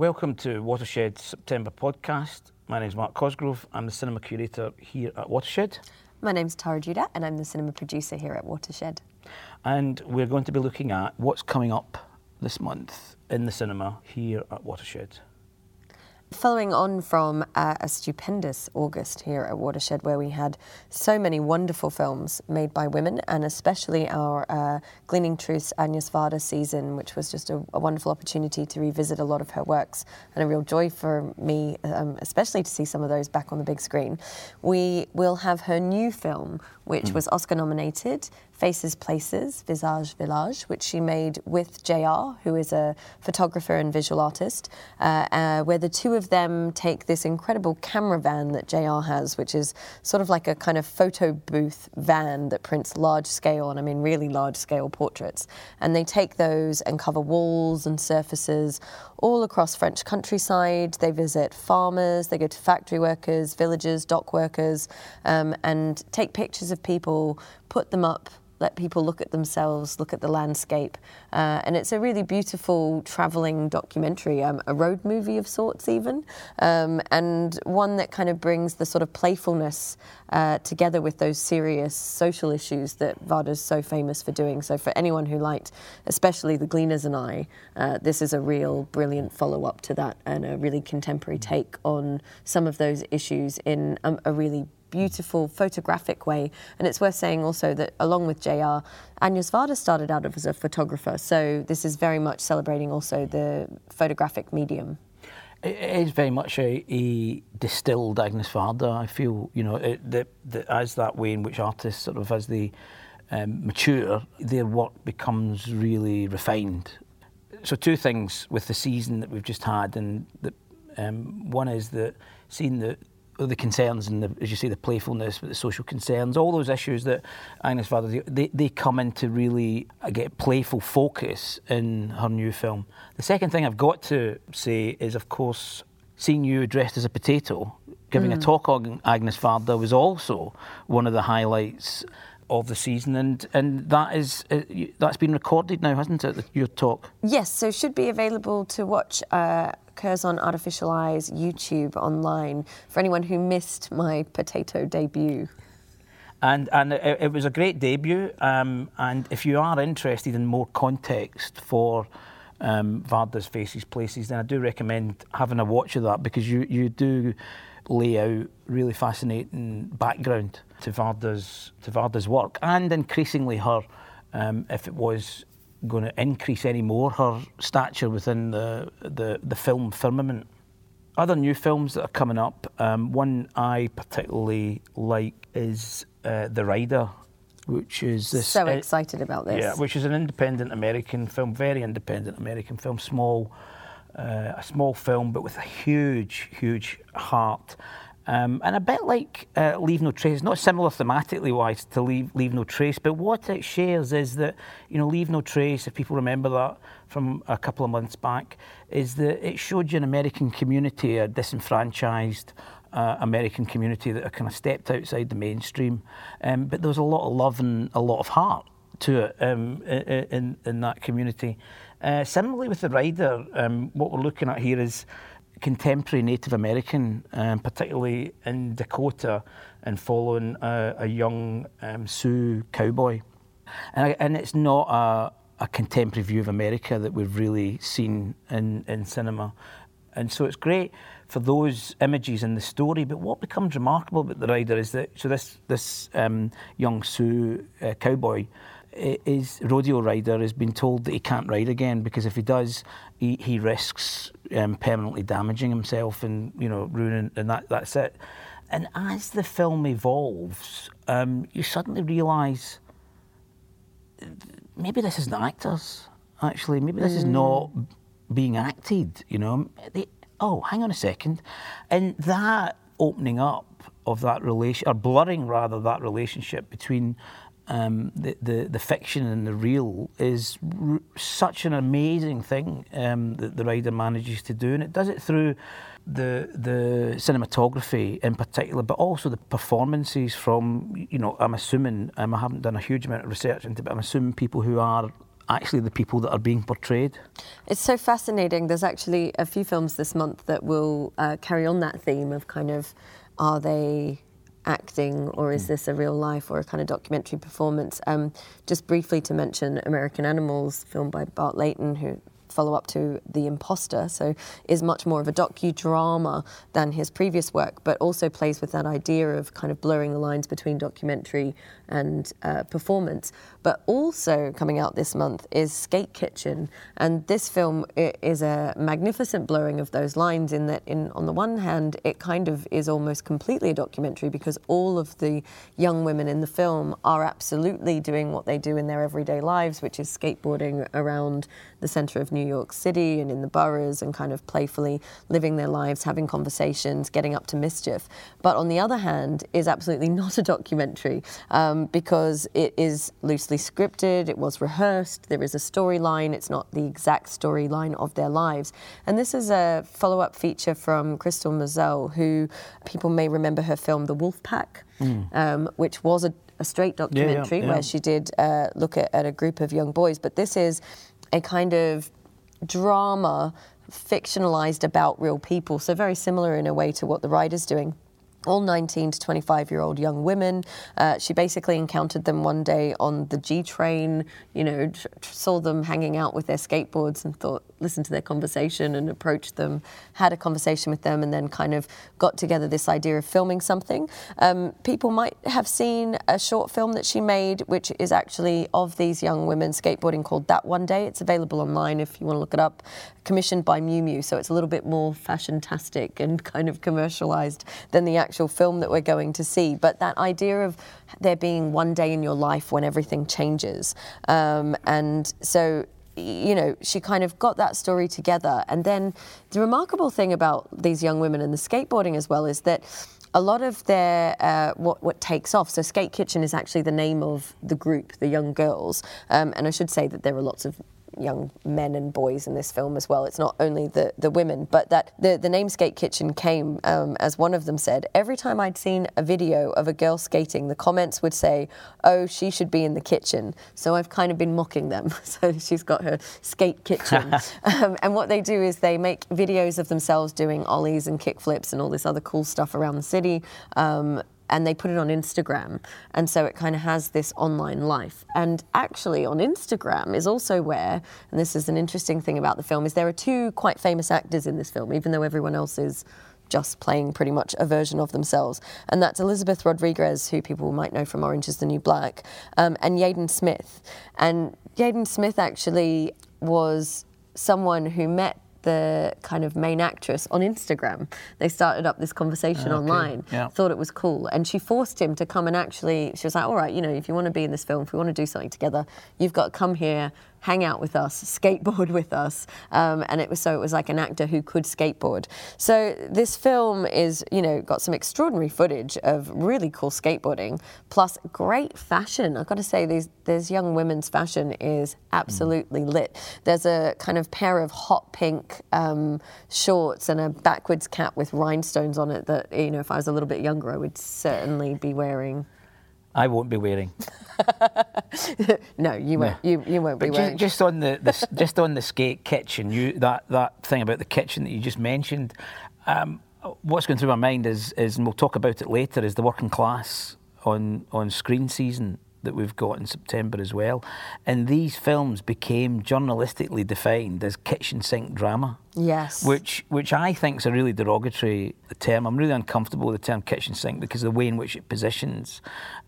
Welcome to Watershed September podcast. My name is Mark Cosgrove. I'm the cinema curator here at Watershed. My name's Tara Judah, and I'm the cinema producer here at Watershed. And we're going to be looking at what's coming up this month in the cinema here at Watershed. Following on from uh, a stupendous August here at Watershed, where we had so many wonderful films made by women, and especially our uh, Gleaning Truths Agnes Varda season, which was just a, a, wonderful opportunity to revisit a lot of her works, and a real joy for me, um, especially to see some of those back on the big screen. We will have her new film, which mm. was Oscar nominated, Faces Places, Visage Village, which she made with JR, who is a photographer and visual artist, uh, uh, where the two of them take this incredible camera van that JR has, which is sort of like a kind of photo booth van that prints large scale, and I mean really large scale portraits. And they take those and cover walls and surfaces all across French countryside. They visit farmers, they go to factory workers, villagers, dock workers, um, and take pictures of people, put them up let people look at themselves, look at the landscape. Uh, and it's a really beautiful traveling documentary, um, a road movie of sorts, even, um, and one that kind of brings the sort of playfulness uh, together with those serious social issues that Varda's so famous for doing. So, for anyone who liked, especially The Gleaners and I, uh, this is a real brilliant follow up to that and a really contemporary take on some of those issues in um, a really beautiful photographic way. And it's worth saying also that along with JR, Agnes Varda started out as a photographer. So this is very much celebrating also the photographic medium. It is very much a, a distilled Agnes Varda. I feel, you know, it, that, that as that way in which artists sort of as they um, mature, their work becomes really refined. So two things with the season that we've just had, and the, um, one is that seeing the the concerns and the, as you say, the playfulness, the social concerns, all those issues that Agnes Varda, they, they come into really uh, get playful focus in her new film. The second thing I've got to say is, of course, seeing you dressed as a potato, giving mm. a talk on Agnes Varda was also one of the highlights of the season, and and that is uh, that's been recorded now, hasn't it? Your talk. Yes, so should be available to watch. Uh, occurs on Artificial Eyes YouTube online for anyone who missed my potato debut. And and it, it was a great debut. Um, and if you are interested in more context for um, Varda's Faces Places, then I do recommend having a watch of that because you you do lay out really fascinating background to Varda's to Varda's work and increasingly her, um, if it was going to increase any more her stature within the, the, the film firmament. Other new films that are coming up, um, one I particularly like is uh, The Rider, which is this. So excited about this. Yeah, which is an independent American film, very independent American film, small, uh, a small film, but with a huge, huge heart um, and a bit like uh, Leave No Trace, not similar thematically wise to Leave, Leave No Trace, but what it shares is that, you know, Leave No Trace, if people remember that from a couple of months back, is that it showed you an American community, a disenfranchised uh, American community that kind of stepped outside the mainstream. Um, but there was a lot of love and a lot of heart to it um, in, in that community. Uh, similarly with the rider, um, what we're looking at here is contemporary Native American, um, particularly in Dakota, and following a, a young um, Sioux cowboy. And, and it's not a, a, contemporary view of America that we've really seen in, in cinema. And so it's great for those images in the story. But what becomes remarkable about the rider is that so this this um, young Sioux uh, cowboy is rodeo rider has been told that he can't ride again because if he does, he, he risks um, permanently damaging himself and you know ruining, and that that's it. And as the film evolves, um, you suddenly realise maybe this isn't actors. Actually, maybe this mm. is not being acted. You know, they, oh, hang on a second, and that opening up of that relation, or blurring rather that relationship between um, the, the, the fiction and the real is r- such an amazing thing um, that the rider manages to do, and it does it through the the cinematography in particular, but also the performances from you know I'm assuming um, I haven't done a huge amount of research into, but I'm assuming people who are actually the people that are being portrayed. It's so fascinating. There's actually a few films this month that will uh, carry on that theme of kind of are they acting or is this a real life or a kind of documentary performance? Um, just briefly to mention American Animals, filmed by Bart Layton, who follow up to The Imposter, so is much more of a docudrama than his previous work, but also plays with that idea of kind of blurring the lines between documentary and uh, performance. But also coming out this month is Skate Kitchen, and this film is a magnificent blurring of those lines. In that, in on the one hand, it kind of is almost completely a documentary because all of the young women in the film are absolutely doing what they do in their everyday lives, which is skateboarding around the centre of New York City and in the boroughs and kind of playfully living their lives, having conversations, getting up to mischief. But on the other hand, is absolutely not a documentary um, because it is loosely scripted, it was rehearsed, there is a storyline, it's not the exact storyline of their lives. And this is a follow up feature from Crystal Moselle, who people may remember her film The Wolf Pack, mm. um, which was a, a straight documentary yeah, yeah, yeah. where she did uh, look at, at a group of young boys. But this is a kind of drama fictionalized about real people. So, very similar in a way to what the writer's doing all 19 to 25 year old young women. Uh, she basically encountered them one day on the G train, you know, tr- saw them hanging out with their skateboards and thought, listened to their conversation and approached them, had a conversation with them, and then kind of got together this idea of filming something. Um, people might have seen a short film that she made, which is actually of these young women skateboarding called That One Day. It's available online if you want to look it up, commissioned by Miu Miu, so it's a little bit more fashion-tastic and kind of commercialized than the actual film that we're going to see. But that idea of there being one day in your life when everything changes. Um, and so you know, she kind of got that story together. And then the remarkable thing about these young women and the skateboarding as well is that a lot of their uh, what what takes off. So Skate Kitchen is actually the name of the group, the young girls. Um, and I should say that there are lots of young men and boys in this film as well. It's not only the, the women, but that the, the name Skate Kitchen came, um, as one of them said, every time I'd seen a video of a girl skating, the comments would say, oh, she should be in the kitchen. So I've kind of been mocking them. So she's got her skate kitchen. um, and what they do is they make videos of themselves doing ollies and kickflips and all this other cool stuff around the city. Um, and they put it on Instagram. And so it kind of has this online life. And actually, on Instagram is also where, and this is an interesting thing about the film, is there are two quite famous actors in this film, even though everyone else is just playing pretty much a version of themselves. And that's Elizabeth Rodriguez, who people might know from Orange is the New Black, um, and Jaden Smith. And Jaden Smith actually was someone who met the kind of main actress on Instagram. They started up this conversation okay. online, yeah. thought it was cool, and she forced him to come and actually, she was like, all right, you know, if you want to be in this film, if we want to do something together, you've got to come here hang out with us, skateboard with us, um, and it was so it was like an actor who could skateboard. So this film is, you know, got some extraordinary footage of really cool skateboarding, plus great fashion. I've got to say, these there's young women's fashion is absolutely mm. lit. There's a kind of pair of hot pink um, shorts and a backwards cap with rhinestones on it that, you know, if I was a little bit younger, I would certainly be wearing. I won't be wearing. no, you won't. No. You, you won't but be wearing. Just, just on the, the just on the skate kitchen, you that that thing about the kitchen that you just mentioned. Um, what's going through my mind is is and we'll talk about it later is the working class on on screen season that we've got in September as well. And these films became journalistically defined as kitchen sink drama. Yes. Which which I think is a really derogatory term. I'm really uncomfortable with the term kitchen sink because of the way in which it positions.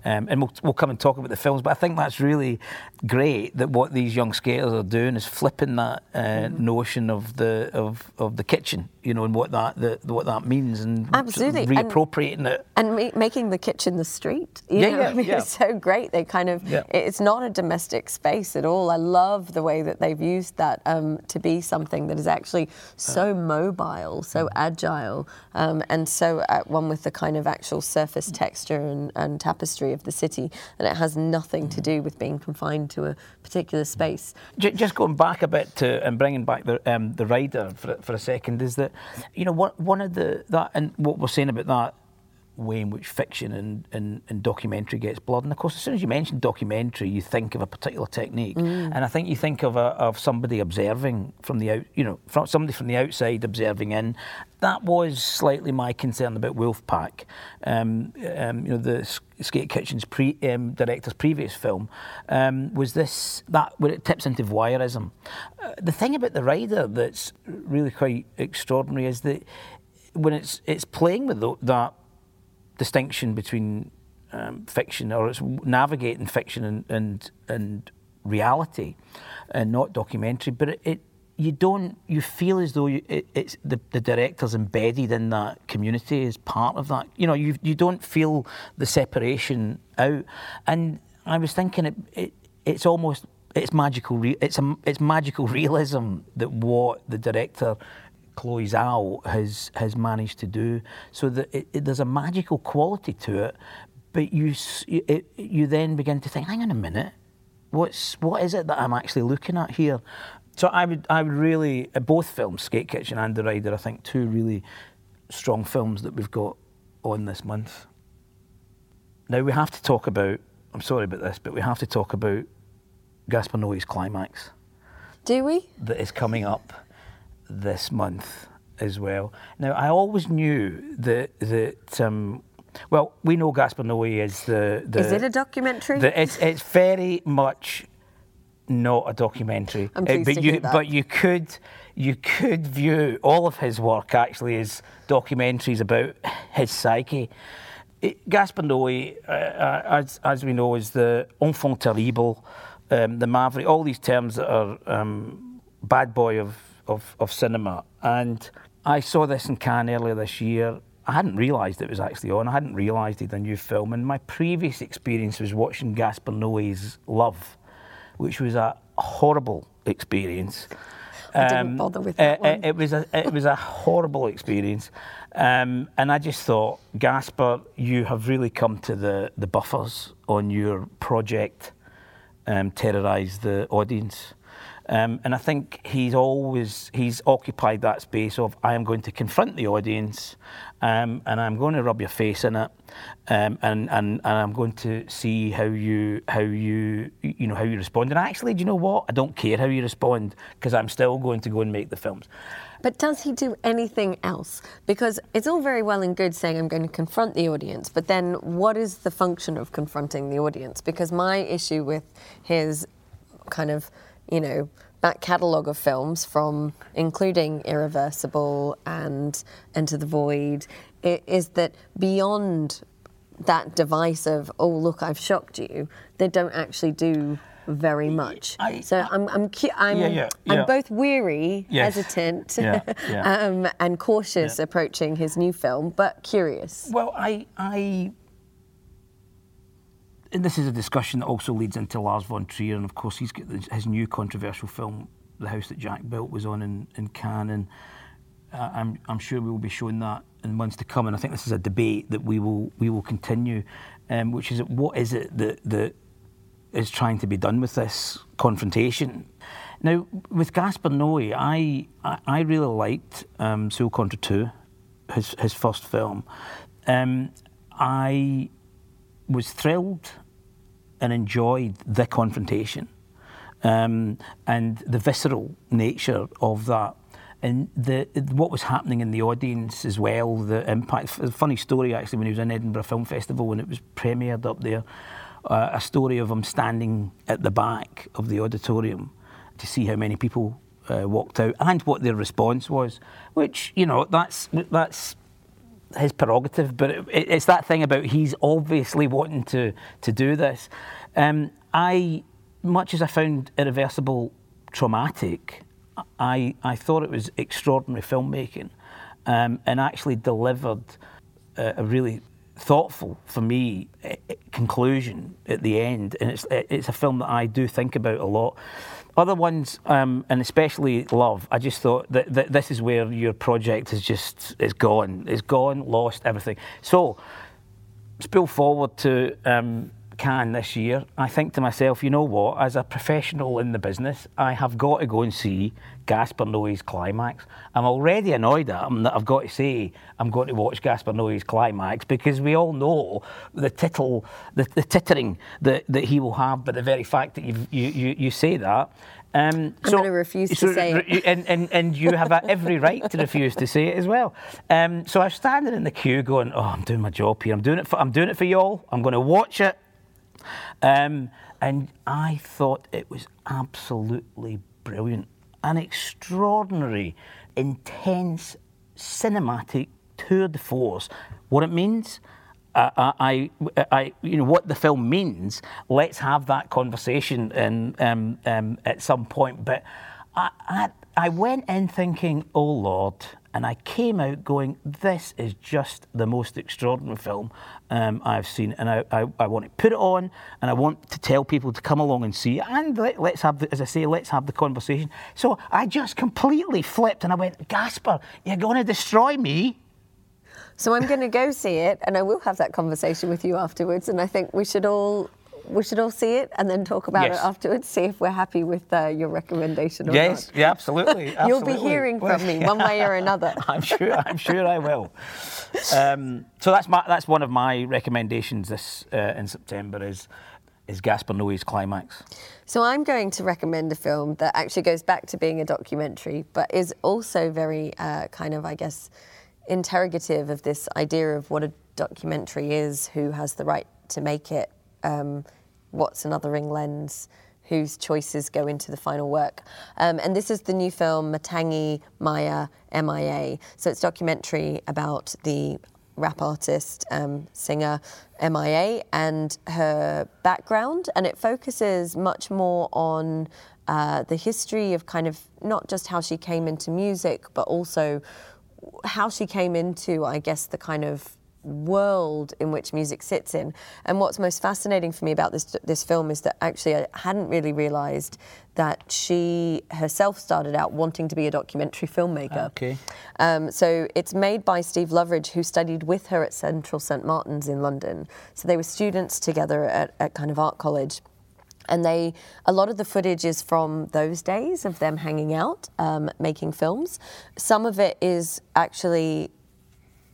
Um, and we'll, we'll come and talk about the films, but I think that's really great that what these young skaters are doing is flipping that uh, mm. notion of the of, of the kitchen, you know, and what that the, what that means, and absolutely sort of reappropriating and, it and ma- making the kitchen the street. You yeah, know? yeah, I mean, yeah. It's so great. They kind of yeah. it's not a domestic space at all. I love the way that they've used that um, to be something that is actually so mobile, so mm. agile, um, and so at one with the kind of actual surface texture and, and, tapestry of the city. And it has nothing to do with being confined to a particular space. Just going back a bit to and bringing back the um, the rider for, for a second is that, you know, what, one of the that and what we're saying about that way in which fiction and, and, and, documentary gets blurred. And of course, as soon as you mention documentary, you think of a particular technique, mm. and I think you think of a, of somebody observing from the out, you know, from somebody from the outside observing in. That was slightly my concern about Wolfpack. Um, um, you know, the Skate Kitchen's pre, um, director's previous film um, was this that where it tips into voyeurism. Uh, the thing about the rider that's really quite extraordinary is that when it's it's playing with the, that distinction between um, fiction or it's navigating fiction and and, and reality and not documentary but it, it, you don't you feel as though you, it, it's the, the director's embedded in that community as part of that. You know you you don't feel the separation out. And I was thinking it, it it's almost it's magical re- it's a it's magical realism that what the director Chloe Zhao has has managed to do, so that it, it, there's a magical quality to it. But you it, you then begin to think, hang on a minute, what's what is it that I'm actually looking at here? So I would I would really uh, both films, Skate Kitchen and The Rider, I think two really strong films that we've got on this month. Now we have to talk about. I'm sorry about this, but we have to talk about Gaspar Noé's climax. Do we? That is coming up this month as well. Now, I always knew that that. Um, well, we know Gaspar Noé is the, the. Is it a documentary? The, it's it's very much not a documentary. I'm pleased but to you hear that. but you could you could view all of his work actually as documentaries about his psyche. It, Gaspar Noé, uh, uh, as as we know, is the enfant terrible, um, the maverick. All these terms that are um, bad boy of of, of cinema. And I saw this in Cannes earlier this year. I hadn't realised it was actually on. I hadn't realised it a new film. And my previous experience was watching Gaspar Noé's Love, which was a horrible experience. I didn't um, bother with that uh, one. It was a it was a horrible experience, um, and I just thought, Gaspar, you have really come to the the buffers on your project. Um, terrorise the audience. Um, and I think he's always he's occupied that space of I am going to confront the audience, um, and I'm going to rub your face in it, um, and, and and I'm going to see how you how you you know how you respond. And actually, do you know what? I don't care how you respond because I'm still going to go and make the films. But does he do anything else? Because it's all very well and good saying I'm going to confront the audience, but then what is the function of confronting the audience? Because my issue with his kind of you know, back catalogue of films from including Irreversible and Enter the Void is that beyond that device of, oh, look, I've shocked you, they don't actually do very much. I, so I'm I'm I'm, yeah, yeah, yeah. I'm both weary, hesitant, um, and cautious approaching his new film, but curious. Well, I I and this is a discussion that also leads into Lars von Trier, and of course he's got his new controversial film, The House That Jack Built, was on in, in Cannes, and uh, I'm, I'm sure we will be showing that in months to come. And I think this is a debate that we will we will continue, um, which is what is it that that is trying to be done with this confrontation? Now, with Gaspar Noé, I I, I really liked um, Seul Contre Tous, his his first film. Um, I was thrilled and enjoyed the confrontation um, and the visceral nature of that. And the what was happening in the audience as well, the impact. A funny story actually when he was in Edinburgh Film Festival when it was premiered up there, uh, a story of him standing at the back of the auditorium to see how many people uh, walked out and what their response was. Which you know that's that's his prerogative, but it, it's that thing about he's obviously wanting to to do this. Um, I, much as I found Irreversible traumatic, I I thought it was extraordinary filmmaking, um, and actually delivered a, a really thoughtful for me conclusion at the end, and it's it's a film that I do think about a lot. Other ones, um, and especially Love, I just thought that, that this is where your project is just is gone, it's gone, lost everything. So, spill forward to um, Cannes this year, I think to myself, you know what? As a professional in the business, I have got to go and see Gaspar Noé's climax. I'm already annoyed at him that I've got to say I'm going to watch Gaspar Noé's climax because we all know the tittle, the, the tittering that, that he will have, but the very fact that you you, you say that. Um, I'm so, going to refuse to say it. And, and, and you have every right to refuse to say it as well. Um, so I was standing in the queue going, oh, I'm doing my job here. I'm doing it for, I'm doing it for you all. I'm going to watch it. Um, and I thought it was absolutely brilliant. An extraordinary, intense, cinematic tour de force. What it means, I, I, you know, what the film means. Let's have that conversation in, um, um, at some point. But I, I, I went in thinking, oh Lord, and I came out going, this is just the most extraordinary film um, I've seen, and I, I, I, want to put it on, and I want to tell people to come along and see and let, us have, the, as I say, let's have the conversation. So I just completely flipped, and I went, Gaspar, you're going to destroy me. So I'm going to go see it, and I will have that conversation with you afterwards. And I think we should all we should all see it and then talk about yes. it afterwards. See if we're happy with uh, your recommendation. Or yes, not. yeah, absolutely, absolutely. You'll be hearing from me one way or another. I'm sure. I'm sure I will. Um, so that's my that's one of my recommendations this uh, in September is is Gaspar Noé's climax. So I'm going to recommend a film that actually goes back to being a documentary, but is also very uh, kind of, I guess interrogative of this idea of what a documentary is, who has the right to make it, um, what's another othering lens, whose choices go into the final work. Um, and this is the new film Matangi Maya MIA. So it's documentary about the rap artist, um, singer MIA and her background, and it focuses much more on uh, the history of kind of not just how she came into music, but also how she came into, I guess, the kind of world in which music sits in. And what's most fascinating for me about this this film is that actually I hadn't really realised that she herself started out wanting to be a documentary filmmaker. Okay. Um, so it's made by Steve Loveridge, who studied with her at Central St Martin's in London. So they were students together at, at kind of art college and they a lot of the footage is from those days of them hanging out um, making films some of it is actually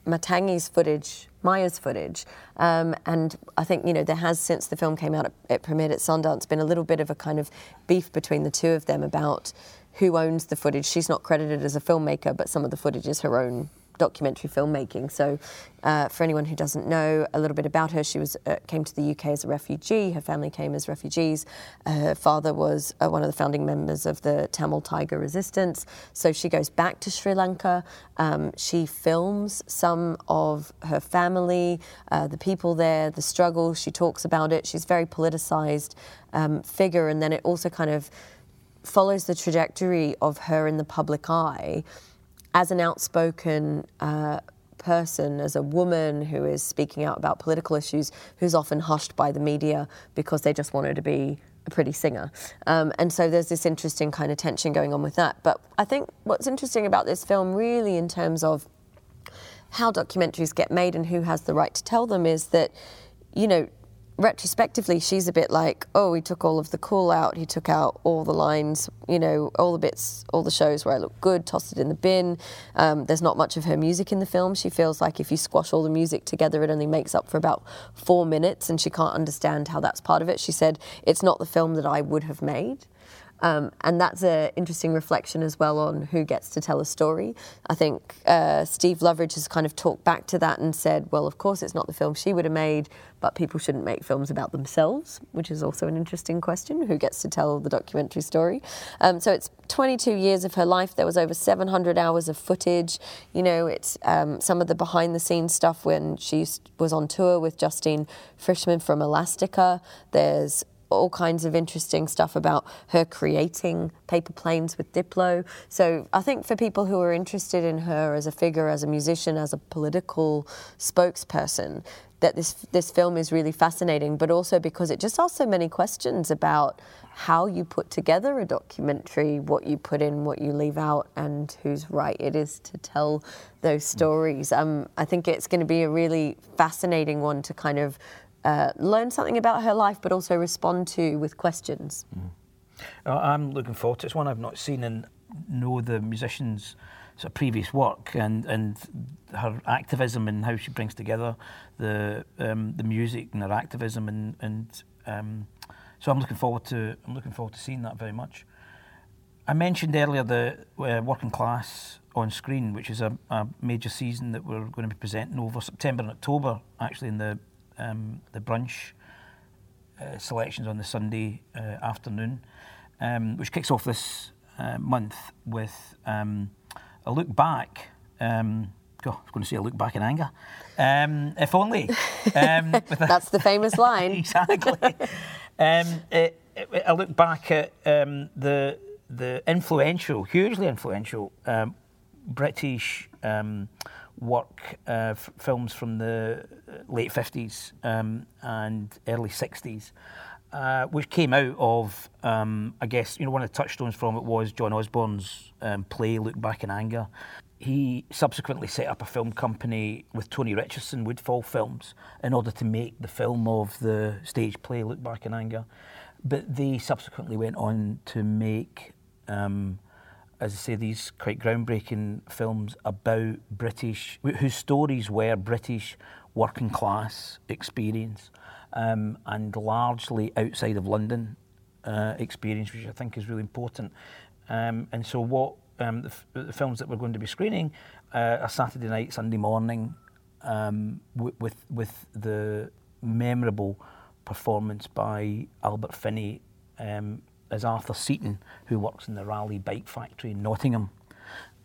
matangi's footage maya's footage um, and i think you know there has since the film came out it, it premiered at sundance been a little bit of a kind of beef between the two of them about who owns the footage. She's not credited as a filmmaker but some of the footage is her own documentary filmmaking. So, uh, for anyone who doesn't know a little bit about her, she was uh, came to the UK as a refugee. Her family came as refugees. Uh, her father was uh, one of the founding members of the Tamil Tiger Resistance. So she goes back to Sri Lanka. Um, she films some of her family, uh, the people there, the struggle. She talks about it. She's a very politicized um, figure, and then it also kind of follows the trajectory of her in the public eye as an outspoken uh, person, as a woman who is speaking out about political issues, who's often hushed by the media because they just want her to be a pretty singer. Um, and so there's this interesting kind of tension going on with that. But I think what's interesting about this film, really, in terms of how documentaries get made and who has the right to tell them, is that, you know, retrospectively, she's a bit like, oh, he took all of the cool out. He took out all the lines, you know, all the bits, all the shows where I look good, tossed it in the bin. Um, there's not much of her music in the film. She feels like if you squash all the music together, it only makes up for about four minutes, and she can't understand how that's part of it. She said, it's not the film that I would have made. Um, and that's an interesting reflection as well on who gets to tell a story. I think uh, Steve Loveridge has kind of talked back to that and said, well, of course, it's not the film she would have made, but people shouldn't make films about themselves, which is also an interesting question. Who gets to tell the documentary story? Um, so it's 22 years of her life. There was over 700 hours of footage. You know, it's um, some of the behind the scenes stuff when she was on tour with Justine Frischmann from Elastica. There's all kinds of interesting stuff about her creating paper planes with Diplo. So I think for people who are interested in her as a figure, as a musician, as a political spokesperson, that this this film is really fascinating, but also because it just asks so many questions about how you put together a documentary, what you put in, what you leave out, and whose right it is to tell those stories. Um, I think it's going to be a really fascinating one to kind of uh, learn something about her life, but also respond to with questions. Mm. I'm looking forward to it. It's one I've not seen and know the musicians' sort of previous work and, and her activism and how she brings together the um, the music and her activism and and um, so I'm looking forward to I'm looking forward to seeing that very much. I mentioned earlier the uh, working class on screen, which is a, a, major season that we're going to be presenting over September and October, actually in the um, the brunch uh, selections on the Sunday uh, afternoon, um, which kicks off this uh, month with um, a look back. Um, oh, I was going to say a look back in anger. Um, if only. Um, That's the famous line. exactly. Um, it, it, I look back at um, the the influential, hugely influential um, British um, work uh, f- films from the late 50s um, and early 60s. Uh, which came out of, um, I guess, you know, one of the touchstones from it was John Osborne's um, play Look Back in Anger. He subsequently set up a film company with Tony Richardson, Woodfall Films, in order to make the film of the stage play Look Back in Anger. But they subsequently went on to make, um, as I say, these quite groundbreaking films about British, whose stories were British working class experience um, and largely outside of London uh, experience, which I think is really important. Um, and so, what um, the, f- the, films that we're going to be screening uh, are Saturday night, Sunday morning, um, w- with with the memorable performance by Albert Finney um, as Arthur Seaton, who works in the Raleigh Bike Factory in Nottingham,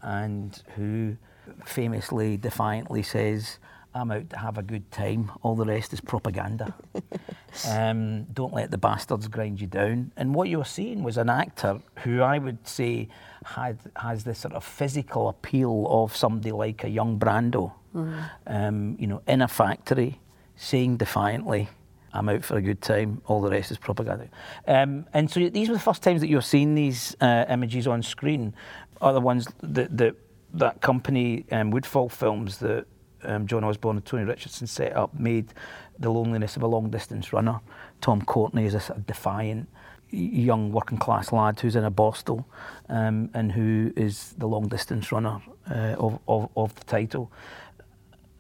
and who famously, defiantly says, I'm out to have a good time. All the rest is propaganda. um, don't let the bastards grind you down. And what you were seeing was an actor who I would say had has this sort of physical appeal of somebody like a young Brando. Mm. Um, you know, in a factory, saying defiantly, I'm out for a good time. All the rest is propaganda. Um, and so these were the first times that you're seeing these uh, images on screen. Are the ones that that, that company um, Woodfall Films that um, John Osborne and Tony Richardson set up made the loneliness of a long distance runner. Tom Courtenay is a sort of defiant young working class lad who's in a Borstal um, and who is the long distance runner uh, of, of, of the title.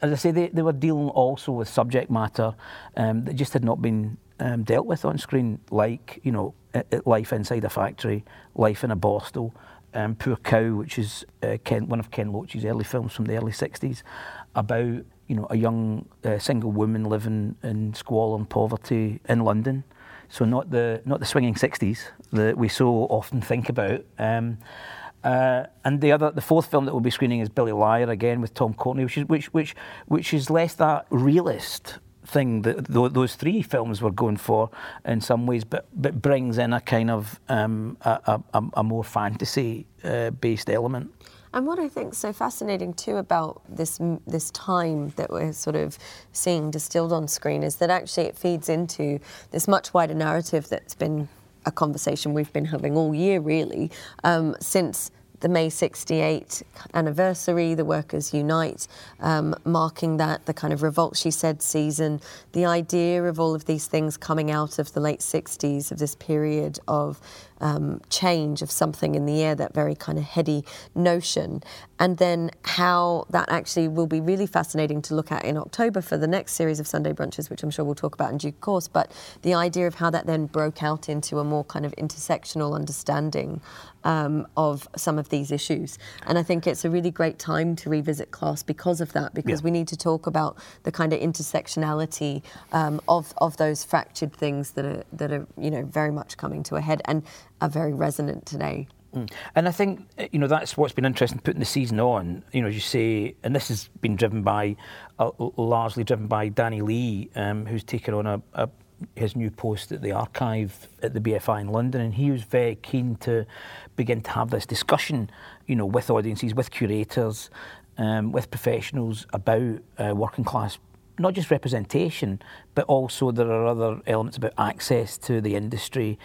As I say, they, they were dealing also with subject matter um, that just had not been um, dealt with on screen, like you know, life inside a factory, life in a Borstal, um, Poor Cow, which is uh, Ken, one of Ken Loach's early films from the early 60s, about you know a young uh, single woman living in squalor and poverty in London. So not the not the swinging 60s that we so often think about. Um, uh, and the other, the fourth film that we'll be screening is Billy Liar again with Tom Courtenay, which is which which which is less that realist thing that th- those three films were going for in some ways, but but brings in a kind of um, a, a, a, more fantasy uh, based element. And what I think so fascinating too about this this time that we're sort of seeing distilled on screen is that actually it feeds into this much wider narrative that's been a conversation we've been having all year, really, um, since the May 68 anniversary, the Workers Unite, um, marking that, the kind of revolt, she said, season, the idea of all of these things coming out of the late 60s, of this period of um, change, of something in the air, that very kind of heady notion. And then how that actually will be really fascinating to look at in October for the next series of Sunday brunches, which I'm sure we'll talk about in due course. But the idea of how that then broke out into a more kind of intersectional understanding um, of some of these issues. And I think it's a really great time to revisit class because of that, because yeah. we need to talk about the kind of intersectionality um, of, of those fractured things that are, that are, you know, very much coming to a head. And are very resonant today. Mm. And I think you know that's what's been interesting putting the season on. You know, as you say, and this has been driven by, uh, largely driven by Danny Leigh, um, who's taken on a, a, his new post at the archive at the BFI in London, and he was very keen to begin to have this discussion, you know, with audiences, with curators, um, with professionals about uh, working class not just representation, but also there are other elements about access to the industry.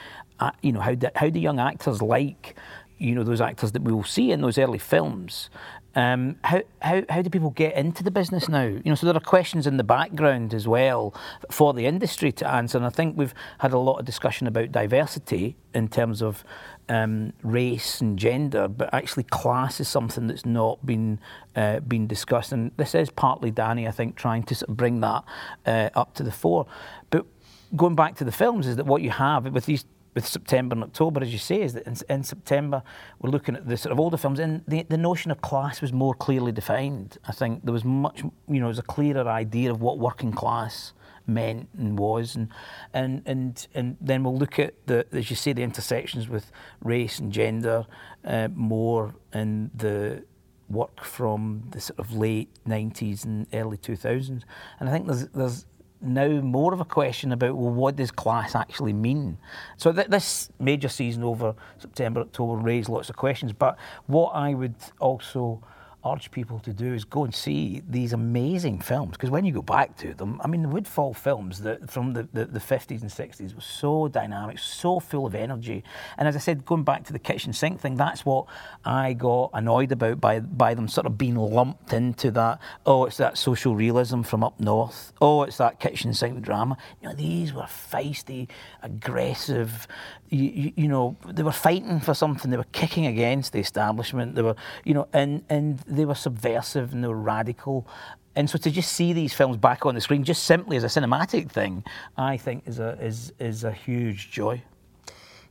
You know, how do, how do young actors like, you know, those actors that we will see in those early films, Um, how, how, how do people get into the business now? You know, so there are questions in the background as well for the industry to answer. And I think we've had a lot of discussion about diversity in terms of um, race and gender, but actually class is something that's not been uh, been discussed. And this is partly Danny, I think, trying to sort of bring that uh, up to the fore. But going back to the films, is that what you have with these with September and October, as you say, is that in, in, September we're looking at the sort of older films, and the, the notion of class was more clearly defined. I think there was much, you know, there was a clearer idea of what working class meant and was, and and and and then we'll look at the, as you say, the intersections with race and gender uh, more in the work from the sort of late 90s and early 2000s, and I think there's there's now more of a question about well, what does class actually mean? So th- this major season over September, October raised lots of questions. But what I would also urge people to do is go and see these amazing films because when you go back to them, I mean, the Woodfall films that from the, the, the 50s and 60s were so dynamic, so full of energy. And as I said, going back to the kitchen sink thing, that's what I got annoyed about by, by them sort of being lumped into that. Oh, it's that social realism from up north. Oh, it's that kitchen sink drama. You know, these were feisty, aggressive, you, you, you, know, they were fighting for something. They were kicking against the establishment. They were, you know, and and they were subversive and they were radical. And so to just see these films back on the screen, just simply as a cinematic thing, I think is a is is a huge joy.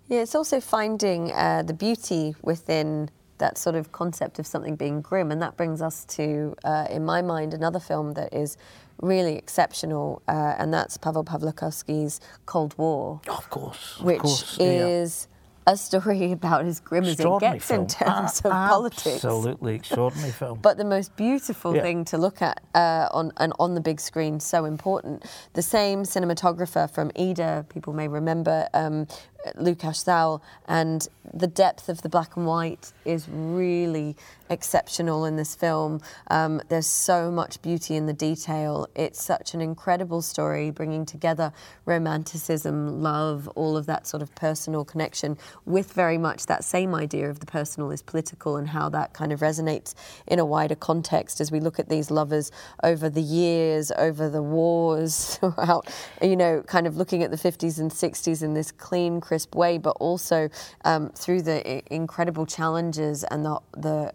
Yeah, it's also finding uh, the beauty within that sort of concept of something being grim, and that brings us to, uh, in my mind, another film that is really exceptional, uh, and that's Pavel Pawlikowski's Cold War. Oh, of course, of which course. is a story about as grim as it gets film. in terms of politics. Absolutely extraordinary film. But the most beautiful yeah. thing to look at uh, on and on the big screen, so important. The same cinematographer from Ida, people may remember, um, Łukasz Zal, and the depth of the black and white is really exceptional in this film. Um, there's so much beauty in the detail. It's such an incredible story, bringing together romanticism, love, all of that sort of personal connection with very much that same idea of the personal is political and how that kind of resonates in a wider context as we look at these lovers over the years, over the wars, throughout, you know, kind of looking at the 50s and 60s in this clean, crisp way, but also um, through the incredible challenges and the, the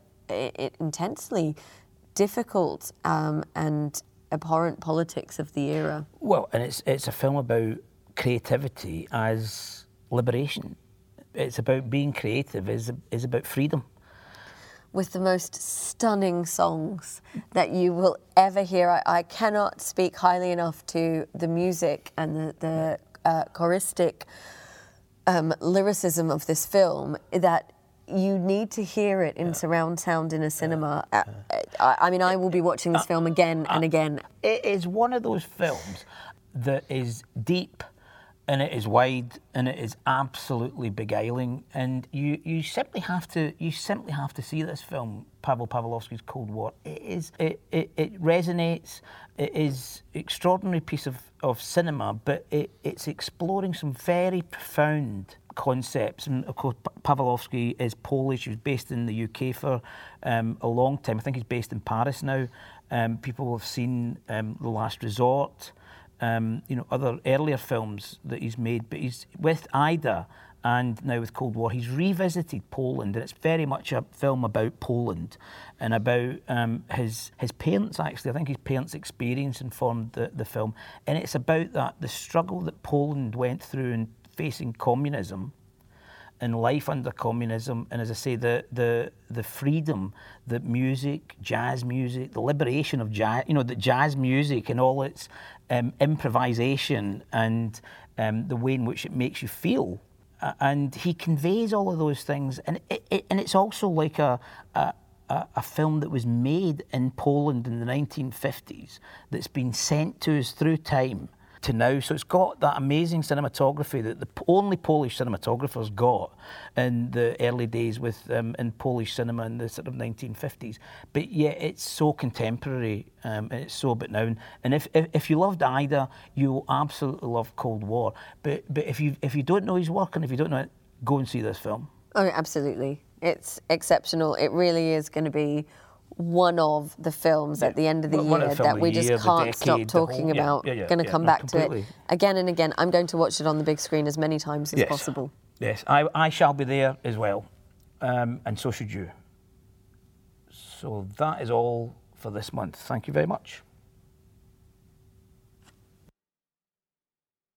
intensely difficult um, and abhorrent politics of the era. Well, and it's it's a film about creativity as liberation. It's about being creative. is is about freedom. With the most stunning songs that you will ever hear. I, I cannot speak highly enough to the music and the, the uh, choristic um, lyricism of this film that you need to hear it in yeah. surround sound in a cinema. Yeah. Uh, I, I, mean, I will be watching this uh, film again uh, and again. It is one of those films that is deep and it is wide and it is absolutely beguiling and you, you simply have to you simply have to see this film Pavel Pawlikowski's Cold War it is it, it, it resonates it is extraordinary piece of, of cinema but it, it's exploring some very profound concepts. And of course, Pawlikowski is Polish. He was based in the UK for um, a long time. I think he's based in Paris now. Um, people have seen um, The Last Resort, um, you know, other earlier films that he's made. But he's with Ida and now with Cold War, he's revisited Poland, and it's very much a film about Poland and about um, his his parents. Actually, I think his parents' experience informed the, the film, and it's about that the struggle that Poland went through in facing communism and life under communism, and as I say, the the the freedom that music, jazz music, the liberation of jazz, you know, the jazz music and all its um, improvisation and um, the way in which it makes you feel, and he conveys all of those things, and it, it, and it's also like a, a a, film that was made in Poland in the 1950s that's been sent to us through time to now. So it's got that amazing cinematography that the only Polish cinematographers got in the early days with um, in Polish cinema in the sort of 1950s. But yet it's so contemporary um, and it's so a bit now. And if, if, if you loved Ida, you'll absolutely love Cold War. But but if you if you don't know his work and if you don't know it, go and see this film. Oh, absolutely. It's exceptional. It really is going to be one of the films at the end of the One- one of year the that we the just year, can't stop decade, whole- talking yeah, about. yeah, yeah, going to yeah, come back to it again and again. I'm going to watch it on the big screen as many times as Yes. possible. Yes, I, I shall be there as well, um, and so should you. So that is all for this month. Thank you very much.